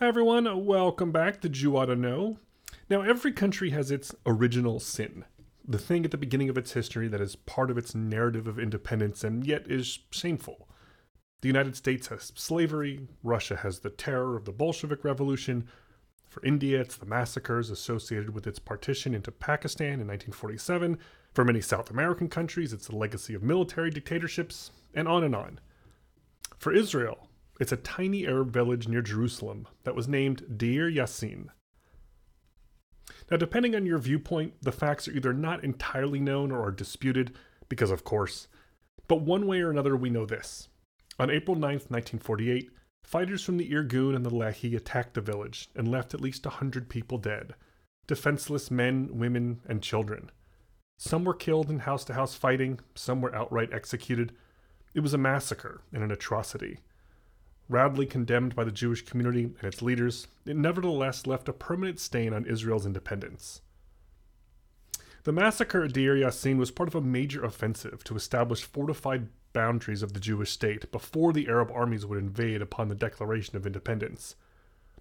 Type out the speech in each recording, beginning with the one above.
Hi everyone, welcome back to Jew Oughta Know. Now, every country has its original sin, the thing at the beginning of its history that is part of its narrative of independence and yet is shameful. The United States has slavery, Russia has the terror of the Bolshevik Revolution, for India, it's the massacres associated with its partition into Pakistan in 1947. For many South American countries, it's the legacy of military dictatorships, and on and on. For Israel, it's a tiny Arab village near Jerusalem that was named Deir Yassin. Now, depending on your viewpoint, the facts are either not entirely known or are disputed, because of course. But one way or another, we know this. On April 9, 1948, fighters from the Irgun and the Lehi attacked the village and left at least 100 people dead defenseless men, women, and children. Some were killed in house to house fighting, some were outright executed. It was a massacre and an atrocity. Roundly condemned by the Jewish community and its leaders, it nevertheless left a permanent stain on Israel's independence. The massacre at Deir Yassin was part of a major offensive to establish fortified boundaries of the Jewish state before the Arab armies would invade upon the declaration of independence.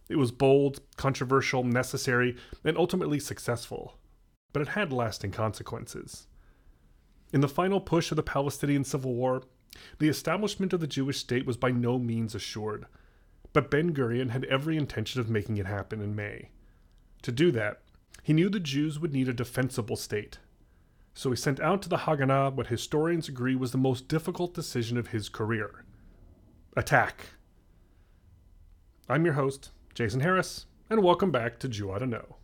It was bold, controversial, necessary, and ultimately successful, but it had lasting consequences. In the final push of the Palestinian Civil War, the establishment of the Jewish state was by no means assured, but Ben Gurion had every intention of making it happen in May. To do that, he knew the Jews would need a defensible state. So he sent out to the Haganah what historians agree was the most difficult decision of his career attack. I'm your host, Jason Harris, and welcome back to Jew Oughta Know.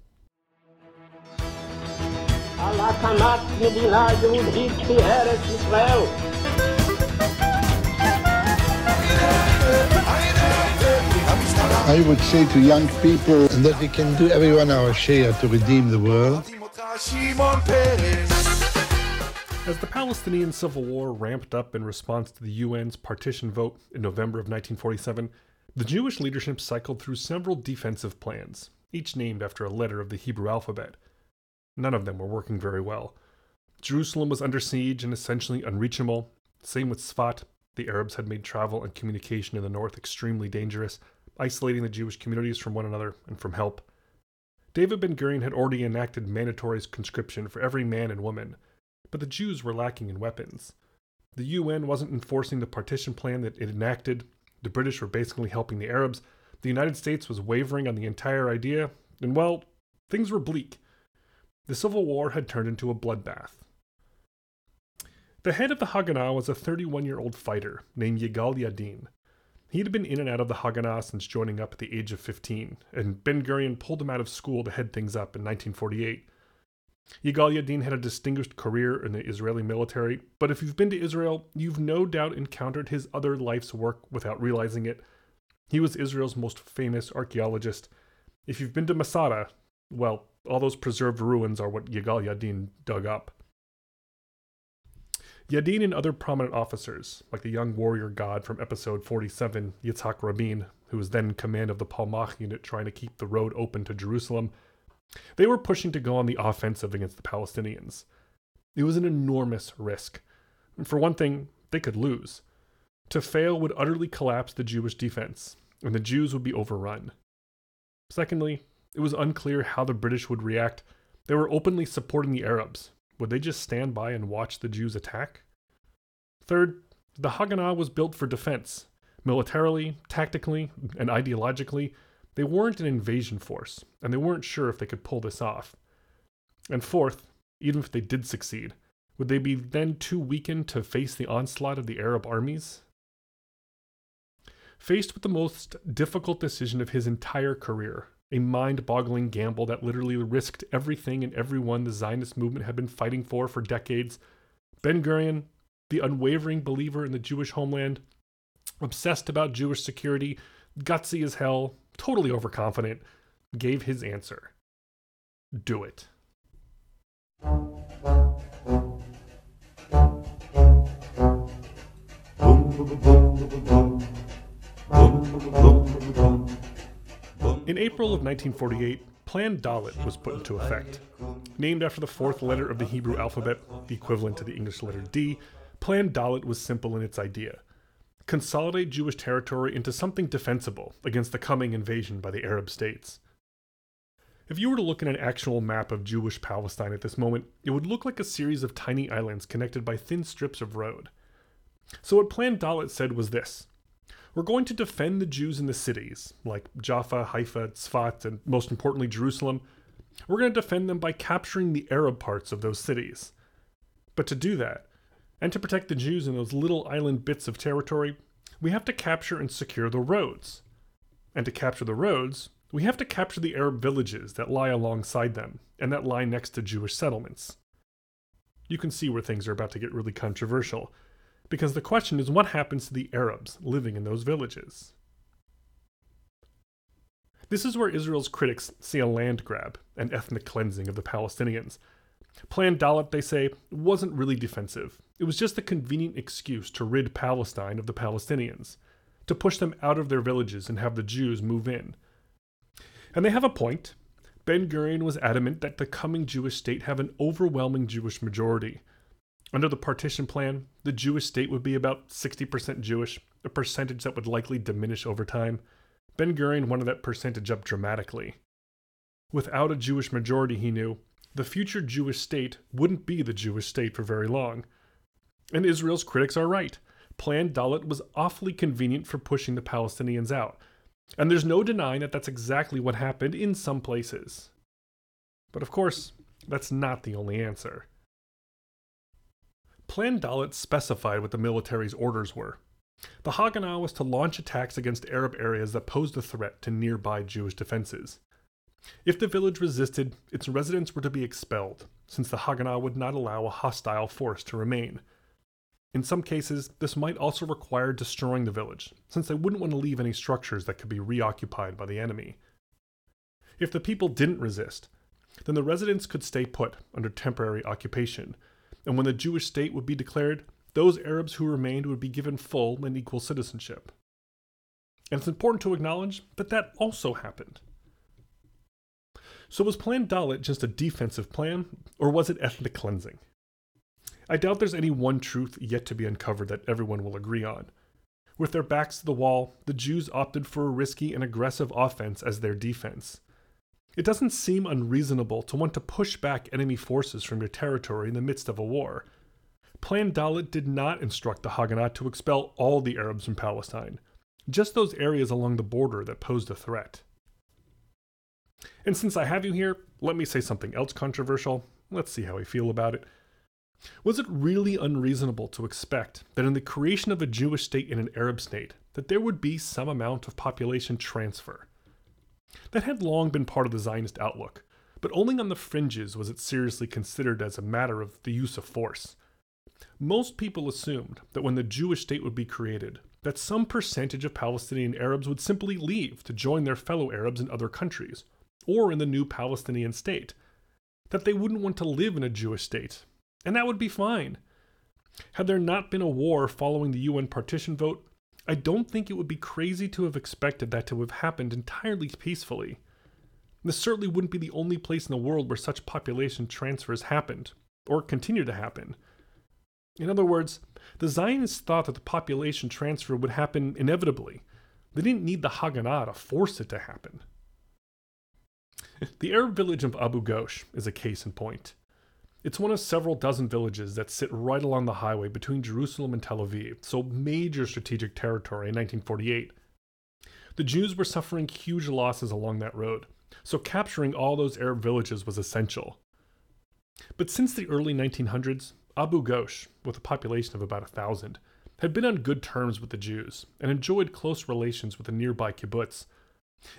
I would say to young people that we can do everyone our share to redeem the world. As the Palestinian Civil War ramped up in response to the UN's partition vote in November of 1947, the Jewish leadership cycled through several defensive plans, each named after a letter of the Hebrew alphabet. None of them were working very well. Jerusalem was under siege and essentially unreachable. Same with Sfat. The Arabs had made travel and communication in the north extremely dangerous, isolating the Jewish communities from one another and from help. David Ben Gurion had already enacted mandatory conscription for every man and woman, but the Jews were lacking in weapons. The UN wasn't enforcing the partition plan that it enacted, the British were basically helping the Arabs, the United States was wavering on the entire idea, and well, things were bleak. The Civil War had turned into a bloodbath. The head of the Haganah was a 31 year old fighter named Yigal Yadin. He had been in and out of the Haganah since joining up at the age of 15, and Ben Gurion pulled him out of school to head things up in 1948. Yigal Yadin had a distinguished career in the Israeli military, but if you've been to Israel, you've no doubt encountered his other life's work without realizing it. He was Israel's most famous archaeologist. If you've been to Masada, well, all those preserved ruins are what Yigal Yadin dug up. Yadin and other prominent officers, like the young warrior god from episode 47, Yitzhak Rabin, who was then in command of the Palmach unit trying to keep the road open to Jerusalem, they were pushing to go on the offensive against the Palestinians. It was an enormous risk. For one thing, they could lose. To fail would utterly collapse the Jewish defense, and the Jews would be overrun. Secondly, it was unclear how the British would react. They were openly supporting the Arabs. Would they just stand by and watch the Jews attack? Third, the Haganah was built for defense. Militarily, tactically, and ideologically, they weren't an invasion force, and they weren't sure if they could pull this off. And fourth, even if they did succeed, would they be then too weakened to face the onslaught of the Arab armies? Faced with the most difficult decision of his entire career, a mind boggling gamble that literally risked everything and everyone the Zionist movement had been fighting for for decades, Ben Gurion, the unwavering believer in the Jewish homeland, obsessed about Jewish security, gutsy as hell, totally overconfident, gave his answer Do it. In April of 1948, Plan Dalet was put into effect. Named after the fourth letter of the Hebrew alphabet, the equivalent to the English letter D, Plan Dalet was simple in its idea. consolidate Jewish territory into something defensible against the coming invasion by the Arab states. If you were to look at an actual map of Jewish Palestine at this moment, it would look like a series of tiny islands connected by thin strips of road. So, what Plan Dalet said was this We're going to defend the Jews in the cities, like Jaffa, Haifa, Tzfat, and most importantly, Jerusalem. We're going to defend them by capturing the Arab parts of those cities. But to do that, and to protect the Jews in those little island bits of territory, we have to capture and secure the roads. And to capture the roads, we have to capture the Arab villages that lie alongside them and that lie next to Jewish settlements. You can see where things are about to get really controversial, because the question is what happens to the Arabs living in those villages? This is where Israel's critics see a land grab and ethnic cleansing of the Palestinians. Plan Dalet, they say, wasn't really defensive. It was just a convenient excuse to rid Palestine of the Palestinians, to push them out of their villages and have the Jews move in. And they have a point. Ben Gurion was adamant that the coming Jewish state have an overwhelming Jewish majority. Under the partition plan, the Jewish state would be about 60% Jewish, a percentage that would likely diminish over time. Ben Gurion wanted that percentage up dramatically. Without a Jewish majority, he knew, the future Jewish state wouldn't be the Jewish state for very long. And Israel's critics are right. Plan Dalet was awfully convenient for pushing the Palestinians out, and there's no denying that that's exactly what happened in some places. But of course, that's not the only answer. Plan Dalet specified what the military's orders were. The Haganah was to launch attacks against Arab areas that posed a threat to nearby Jewish defenses. If the village resisted, its residents were to be expelled, since the Haganah would not allow a hostile force to remain. In some cases, this might also require destroying the village, since they wouldn't want to leave any structures that could be reoccupied by the enemy. If the people didn't resist, then the residents could stay put under temporary occupation, and when the Jewish state would be declared, those Arabs who remained would be given full and equal citizenship. And it's important to acknowledge that that also happened. So was Plan Dalet just a defensive plan, or was it ethnic cleansing? I doubt there's any one truth yet to be uncovered that everyone will agree on. With their backs to the wall, the Jews opted for a risky and aggressive offense as their defense. It doesn't seem unreasonable to want to push back enemy forces from your territory in the midst of a war. Plan Dalet did not instruct the Haganah to expel all the Arabs from Palestine, just those areas along the border that posed a threat. And since I have you here, let me say something else controversial. Let's see how we feel about it. Was it really unreasonable to expect that in the creation of a Jewish state in an Arab state, that there would be some amount of population transfer? That had long been part of the Zionist outlook, but only on the fringes was it seriously considered as a matter of the use of force. Most people assumed that when the Jewish state would be created, that some percentage of Palestinian Arabs would simply leave to join their fellow Arabs in other countries, or in the new Palestinian state, that they wouldn't want to live in a Jewish state and that would be fine. Had there not been a war following the UN partition vote, I don't think it would be crazy to have expected that to have happened entirely peacefully. This certainly wouldn't be the only place in the world where such population transfers happened, or continue to happen. In other words, the Zionists thought that the population transfer would happen inevitably. They didn't need the Haganah to force it to happen. The Arab village of Abu Ghosh is a case in point. It's one of several dozen villages that sit right along the highway between Jerusalem and Tel Aviv, so major strategic territory in 1948. The Jews were suffering huge losses along that road, so capturing all those Arab villages was essential. But since the early 1900s, Abu Ghosh, with a population of about a thousand, had been on good terms with the Jews and enjoyed close relations with the nearby kibbutz.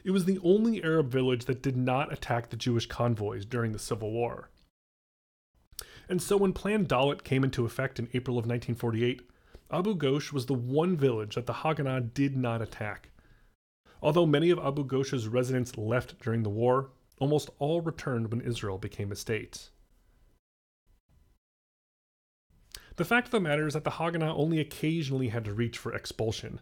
It was the only Arab village that did not attack the Jewish convoys during the Civil War. And so when Plan Dalet came into effect in April of 1948, Abu Ghosh was the one village that the Haganah did not attack. Although many of Abu Ghosh's residents left during the war, almost all returned when Israel became a state. The fact of the matter is that the Haganah only occasionally had to reach for expulsion,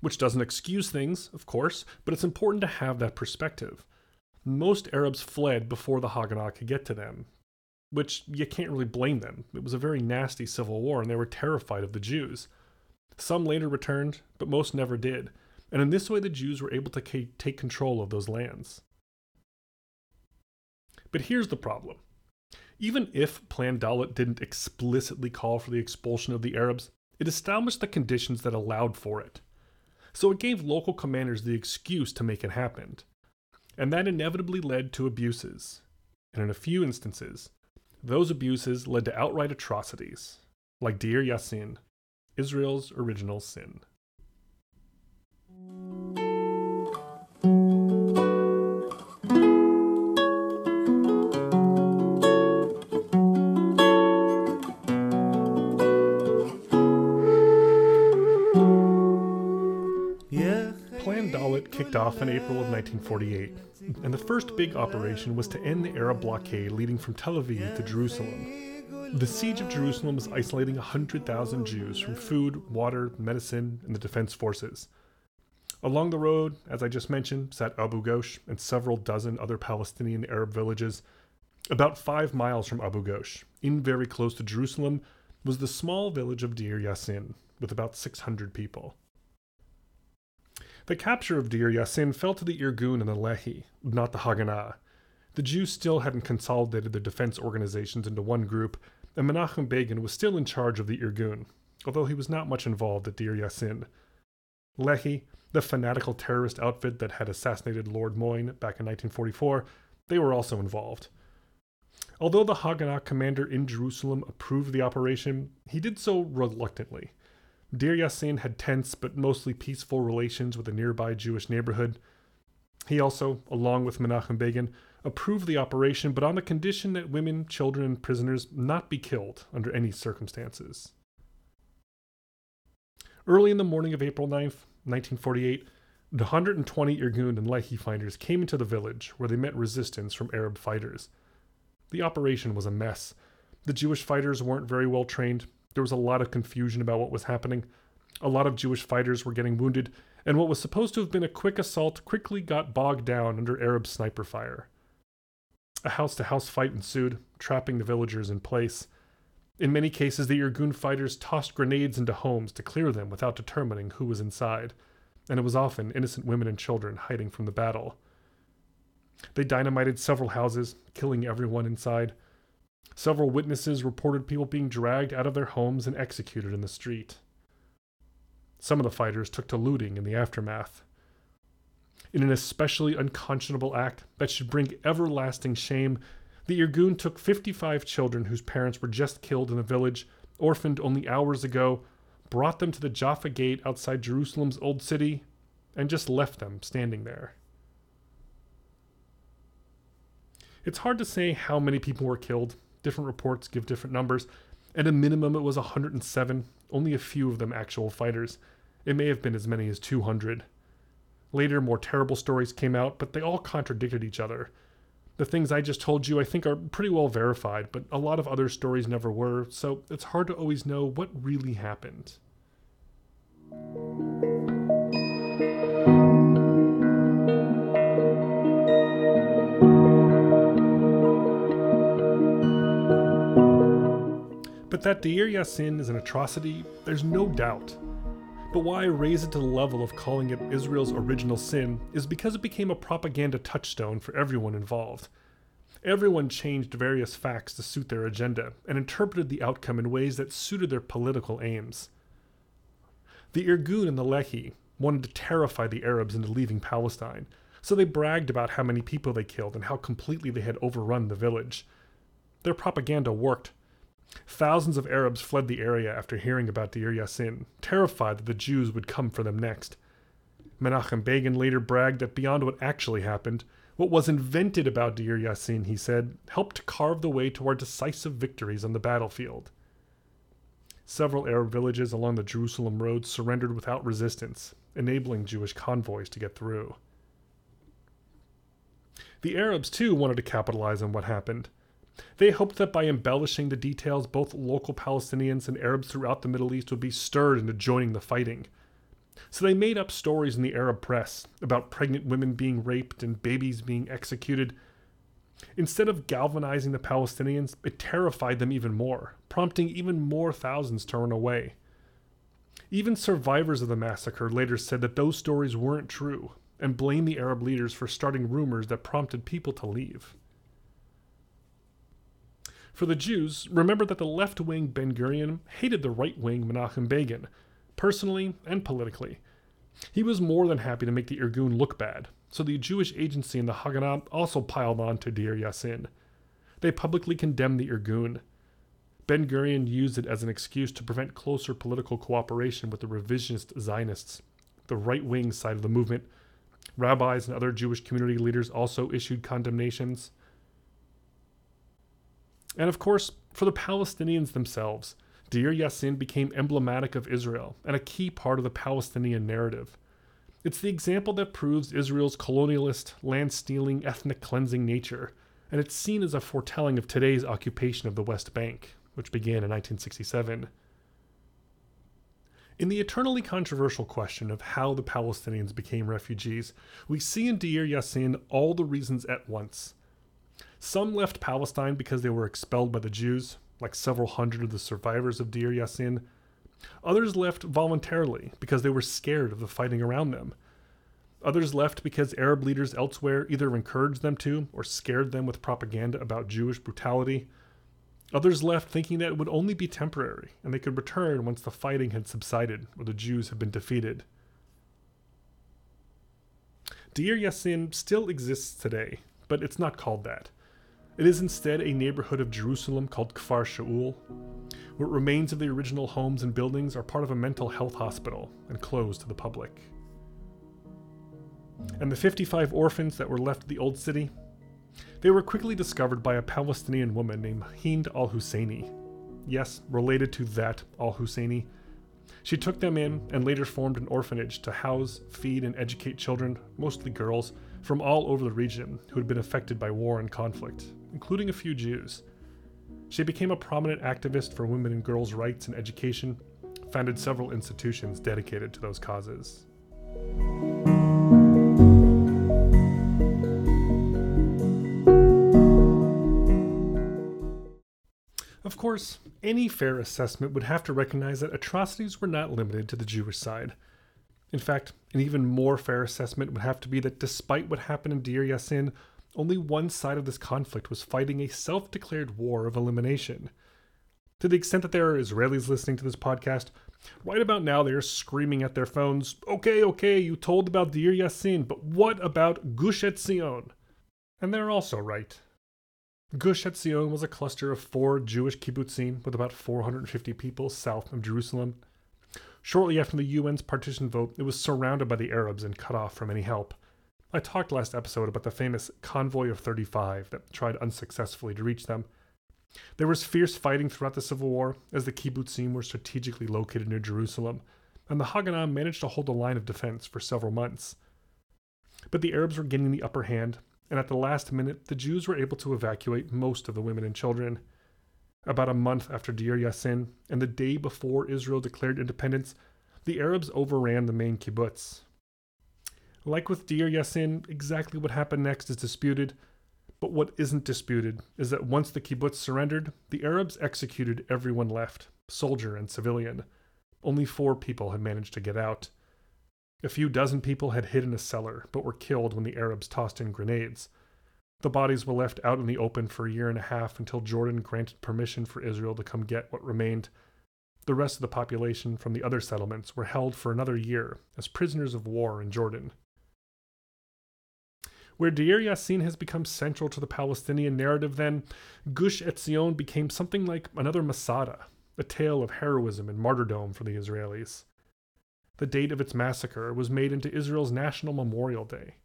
which doesn't excuse things, of course, but it's important to have that perspective. Most Arabs fled before the Haganah could get to them, which you can't really blame them. It was a very nasty civil war, and they were terrified of the Jews. Some later returned, but most never did, and in this way the Jews were able to take control of those lands. But here's the problem. Even if Plan Dalet didn't explicitly call for the expulsion of the Arabs, it established the conditions that allowed for it. So it gave local commanders the excuse to make it happen. And that inevitably led to abuses. And in a few instances, those abuses led to outright atrocities, like Deir Yassin, Israel's original sin. Kicked off in April of 1948, and the first big operation was to end the Arab blockade leading from Tel Aviv to Jerusalem. The siege of Jerusalem was isolating 100,000 Jews from food, water, medicine, and the defense forces. Along the road, as I just mentioned, sat Abu Ghosh and several dozen other Palestinian Arab villages. About five miles from Abu Ghosh, in very close to Jerusalem, was the small village of Deir Yassin, with about 600 people. The capture of Deir Yassin fell to the Irgun and the Lehi, not the Haganah. The Jews still hadn't consolidated their defense organizations into one group, and Menachem Begin was still in charge of the Irgun, although he was not much involved at Deir Yassin. Lehi, the fanatical terrorist outfit that had assassinated Lord Moyne back in 1944, they were also involved. Although the Haganah commander in Jerusalem approved the operation, he did so reluctantly. Deir Yassin had tense but mostly peaceful relations with a nearby Jewish neighborhood. He also, along with Menachem Begin, approved the operation, but on the condition that women, children, and prisoners not be killed under any circumstances. Early in the morning of April 9th, 1948, the 120 Irgun and Lehi fighters came into the village where they met resistance from Arab fighters. The operation was a mess. The Jewish fighters weren't very well trained, there was a lot of confusion about what was happening. A lot of Jewish fighters were getting wounded, and what was supposed to have been a quick assault quickly got bogged down under Arab sniper fire. A house to house fight ensued, trapping the villagers in place. In many cases, the Irgun fighters tossed grenades into homes to clear them without determining who was inside, and it was often innocent women and children hiding from the battle. They dynamited several houses, killing everyone inside. Several witnesses reported people being dragged out of their homes and executed in the street. Some of the fighters took to looting in the aftermath. In an especially unconscionable act that should bring everlasting shame, the Irgun took 55 children whose parents were just killed in the village, orphaned only hours ago, brought them to the Jaffa Gate outside Jerusalem's Old City, and just left them standing there. It's hard to say how many people were killed, Different reports give different numbers. At a minimum, it was 107, only a few of them actual fighters. It may have been as many as 200. Later, more terrible stories came out, but they all contradicted each other. The things I just told you, I think, are pretty well verified, but a lot of other stories never were, so it's hard to always know what really happened. But that Deir Yassin is an atrocity, there's no doubt. But why I raise it to the level of calling it Israel's original sin is because it became a propaganda touchstone for everyone involved. Everyone changed various facts to suit their agenda and interpreted the outcome in ways that suited their political aims. The Irgun and the Lehi wanted to terrify the Arabs into leaving Palestine, so they bragged about how many people they killed and how completely they had overrun the village. Their propaganda worked, Thousands of Arabs fled the area after hearing about Deir Yassin, terrified that the Jews would come for them next. Menachem Begin later bragged that beyond what actually happened, what was invented about Deir Yassin, he said, helped carve the way toward decisive victories on the battlefield. Several Arab villages along the Jerusalem road surrendered without resistance, enabling Jewish convoys to get through. The Arabs, too, wanted to capitalize on what happened. They hoped that by embellishing the details, both local Palestinians and Arabs throughout the Middle East would be stirred into joining the fighting. So they made up stories in the Arab press about pregnant women being raped and babies being executed. Instead of galvanizing the Palestinians, it terrified them even more, prompting even more thousands to run away. Even survivors of the massacre later said that those stories weren't true and blamed the Arab leaders for starting rumors that prompted people to leave. For the Jews, remember that the left wing Ben Gurion hated the right wing Menachem Begin, personally and politically. He was more than happy to make the Irgun look bad, so the Jewish agency and the Haganah also piled on to Deir Yassin. They publicly condemned the Irgun. Ben Gurion used it as an excuse to prevent closer political cooperation with the revisionist Zionists, the right wing side of the movement. Rabbis and other Jewish community leaders also issued condemnations. And of course, for the Palestinians themselves, Deir Yassin became emblematic of Israel and a key part of the Palestinian narrative. It's the example that proves Israel's colonialist, land stealing, ethnic cleansing nature, and it's seen as a foretelling of today's occupation of the West Bank, which began in 1967. In the eternally controversial question of how the Palestinians became refugees, we see in Deir Yassin all the reasons at once. Some left Palestine because they were expelled by the Jews, like several hundred of the survivors of Deir Yassin. Others left voluntarily because they were scared of the fighting around them. Others left because Arab leaders elsewhere either encouraged them to or scared them with propaganda about Jewish brutality. Others left thinking that it would only be temporary and they could return once the fighting had subsided or the Jews had been defeated. Deir Yassin still exists today, but it's not called that. It is instead a neighborhood of Jerusalem called Kfar Shaul, where remains of the original homes and buildings are part of a mental health hospital and closed to the public. And the 55 orphans that were left at the old city, they were quickly discovered by a Palestinian woman named Hind al Husseini. Yes, related to that al Husseini. She took them in and later formed an orphanage to house, feed, and educate children, mostly girls, from all over the region who had been affected by war and conflict, including a few Jews. She became a prominent activist for women and girls' rights and education, founded several institutions dedicated to those causes. Of course, any fair assessment would have to recognize that atrocities were not limited to the Jewish side. In fact, an even more fair assessment would have to be that despite what happened in Deir Yassin, only one side of this conflict was fighting a self declared war of elimination. To the extent that there are Israelis listening to this podcast, right about now they are screaming at their phones, okay, okay, you told about Deir Yassin, but what about Gush Etzion? And they're also right. Gush Etzion was a cluster of four Jewish kibbutzim with about 450 people south of Jerusalem. Shortly after the UN's partition vote, it was surrounded by the Arabs and cut off from any help. I talked last episode about the famous Convoy of 35 that tried unsuccessfully to reach them. There was fierce fighting throughout the Civil War as the kibbutzim were strategically located near Jerusalem, and the Haganah managed to hold a line of defense for several months. But the Arabs were gaining the upper hand, and at the last minute, the Jews were able to evacuate most of the women and children. About a month after Deir Yassin, and the day before Israel declared independence, the Arabs overran the main kibbutz. Like with Deir Yassin, exactly what happened next is disputed, but what isn't disputed is that once the kibbutz surrendered, the Arabs executed everyone left, soldier and civilian. Only four people had managed to get out. A few dozen people had hid in a cellar, but were killed when the Arabs tossed in grenades. The bodies were left out in the open for a year and a half until Jordan granted permission for Israel to come get what remained. The rest of the population from the other settlements were held for another year as prisoners of war in Jordan. Where Deir Yassin has become central to the Palestinian narrative, then, Gush Etzion became something like another Masada, a tale of heroism and martyrdom for the Israelis the date of its massacre was made into Israel's National Memorial Day.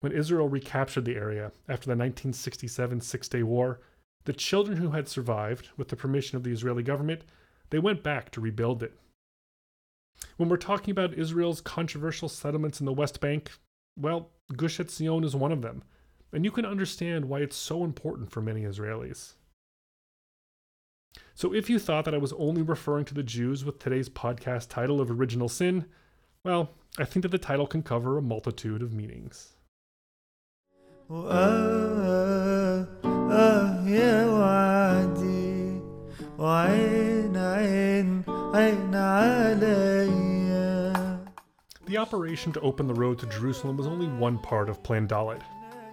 When Israel recaptured the area after the 1967 Six Day War, the children who had survived, with the permission of the Israeli government, they went back to rebuild it. When we're talking about Israel's controversial settlements in the West Bank, well, Gush Etzion is one of them, and you can understand why it's so important for many Israelis. So if you thought that I was only referring to the Jews with today's podcast title of Original Sin, well, I think that the title can cover a multitude of meanings the operation to open the road to Jerusalem was only one part of Plan Dalet.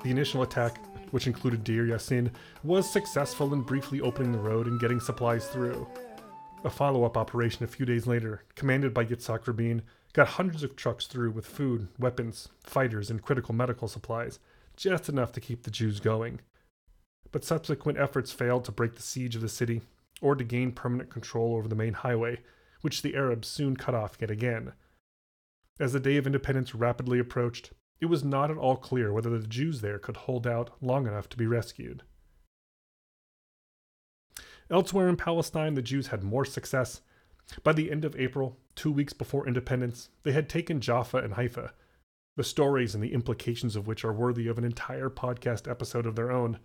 The initial attack, which included Deir Yassin, was successful in briefly opening the road and getting supplies through. A follow up operation a few days later, commanded by Yitzhak Rabin, got hundreds of trucks through with food, weapons, fighters, and critical medical supplies, just enough to keep the Jews going. But subsequent efforts failed to break the siege of the city or to gain permanent control over the main highway, which the Arabs soon cut off yet again. As the day of independence rapidly approached, it was not at all clear whether the Jews there could hold out long enough to be rescued. Elsewhere in Palestine, the Jews had more success. By the end of April, two weeks before independence, they had taken Jaffa and Haifa, the stories and the implications of which are worthy of an entire podcast episode of their own.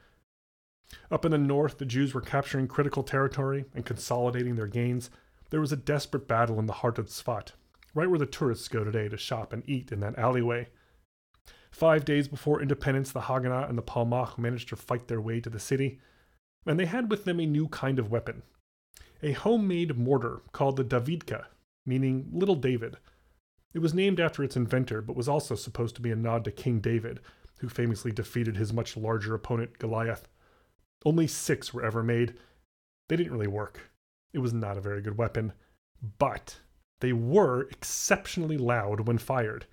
Up in the north, the Jews were capturing critical territory and consolidating their gains. There was a desperate battle in the heart of Tzfat, right where the tourists go today to shop and eat in that alleyway. Five days before independence, the Haganah and the Palmach managed to fight their way to the city, and they had with them a new kind of weapon a homemade mortar called the Davidka, meaning Little David. It was named after its inventor, but was also supposed to be a nod to King David, who famously defeated his much larger opponent Goliath. Only six were ever made. They didn't really work. It was not a very good weapon, but they were exceptionally loud when fired.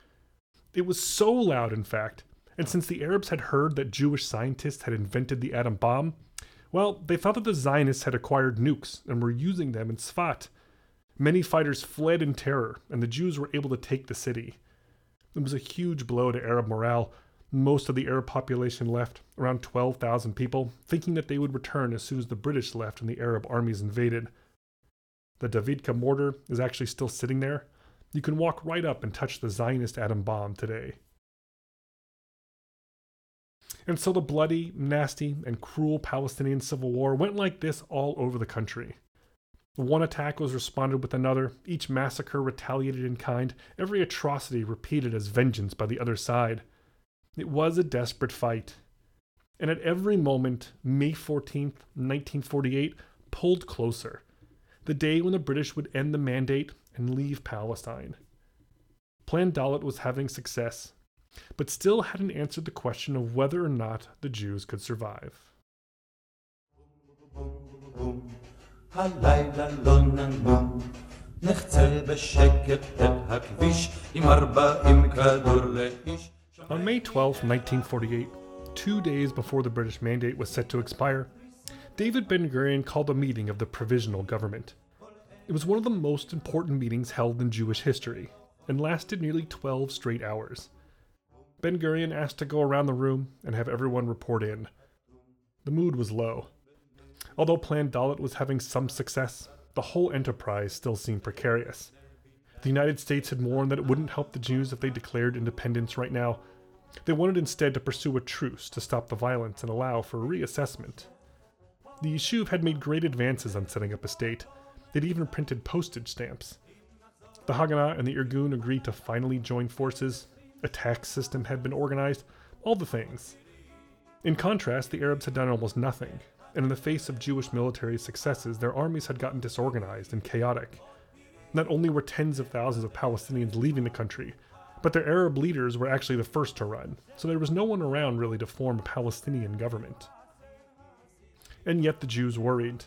It was so loud, in fact, and since the Arabs had heard that Jewish scientists had invented the atom bomb, well, they thought that the Zionists had acquired nukes and were using them in Sfat. Many fighters fled in terror, and the Jews were able to take the city. It was a huge blow to Arab morale. Most of the Arab population left, around 12,000 people, thinking that they would return as soon as the British left and the Arab armies invaded. The Davidka mortar is actually still sitting there. You can walk right up and touch the Zionist atom bomb today. And so the bloody, nasty, and cruel Palestinian civil war went like this all over the country. One attack was responded with another, each massacre retaliated in kind, every atrocity repeated as vengeance by the other side. It was a desperate fight. And at every moment, May 14th, 1948, pulled closer the day when the British would end the mandate and leave Palestine. Plan Dalet was having success, but still hadn't answered the question of whether or not the Jews could survive. On May 12, 1948, two days before the British mandate was set to expire, David Ben Gurion called a meeting of the provisional government. It was one of the most important meetings held in Jewish history and lasted nearly 12 straight hours. Ben Gurion asked to go around the room and have everyone report in. The mood was low. Although Plan Dalet was having some success, the whole enterprise still seemed precarious. The United States had warned that it wouldn't help the Jews if they declared independence right now. They wanted instead to pursue a truce to stop the violence and allow for reassessment. The Yishuv had made great advances on setting up a state. They'd even printed postage stamps. The Haganah and the Irgun agreed to finally join forces. A tax system had been organized, all the things. In contrast, the Arabs had done almost nothing, and in the face of Jewish military successes, their armies had gotten disorganized and chaotic. Not only were tens of thousands of Palestinians leaving the country, but their Arab leaders were actually the first to run, so there was no one around really to form a Palestinian government. And yet the Jews worried.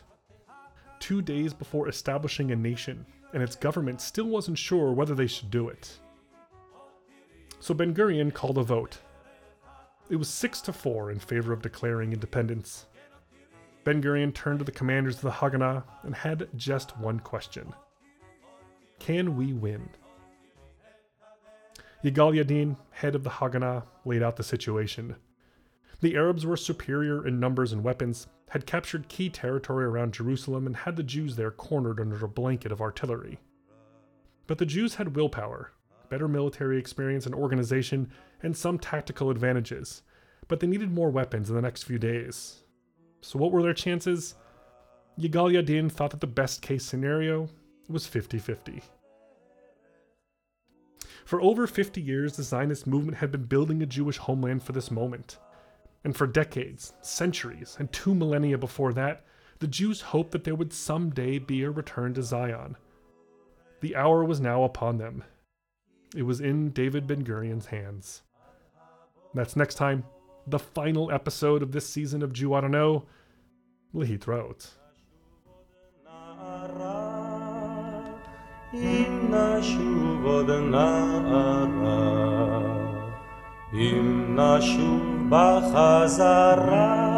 Two days before establishing a nation, and its government still wasn't sure whether they should do it. So Ben Gurion called a vote. It was six to four in favor of declaring independence. Ben Gurion turned to the commanders of the Haganah and had just one question Can we win? Yigal Yadin, head of the Haganah, laid out the situation. The Arabs were superior in numbers and weapons, had captured key territory around Jerusalem, and had the Jews there cornered under a blanket of artillery. But the Jews had willpower, better military experience and organization, and some tactical advantages, but they needed more weapons in the next few days. So, what were their chances? Yigal Yadin thought that the best case scenario was 50 50. For over 50 years, the Zionist movement had been building a Jewish homeland for this moment. And for decades, centuries, and two millennia before that, the Jews hoped that there would someday be a return to Zion. The hour was now upon them. It was in David Ben Gurion's hands. That's next time, the final episode of this season of Jew Ought to Know. Lehitraot. אם נשוב עוד נערה, אם נשוב בחזרה,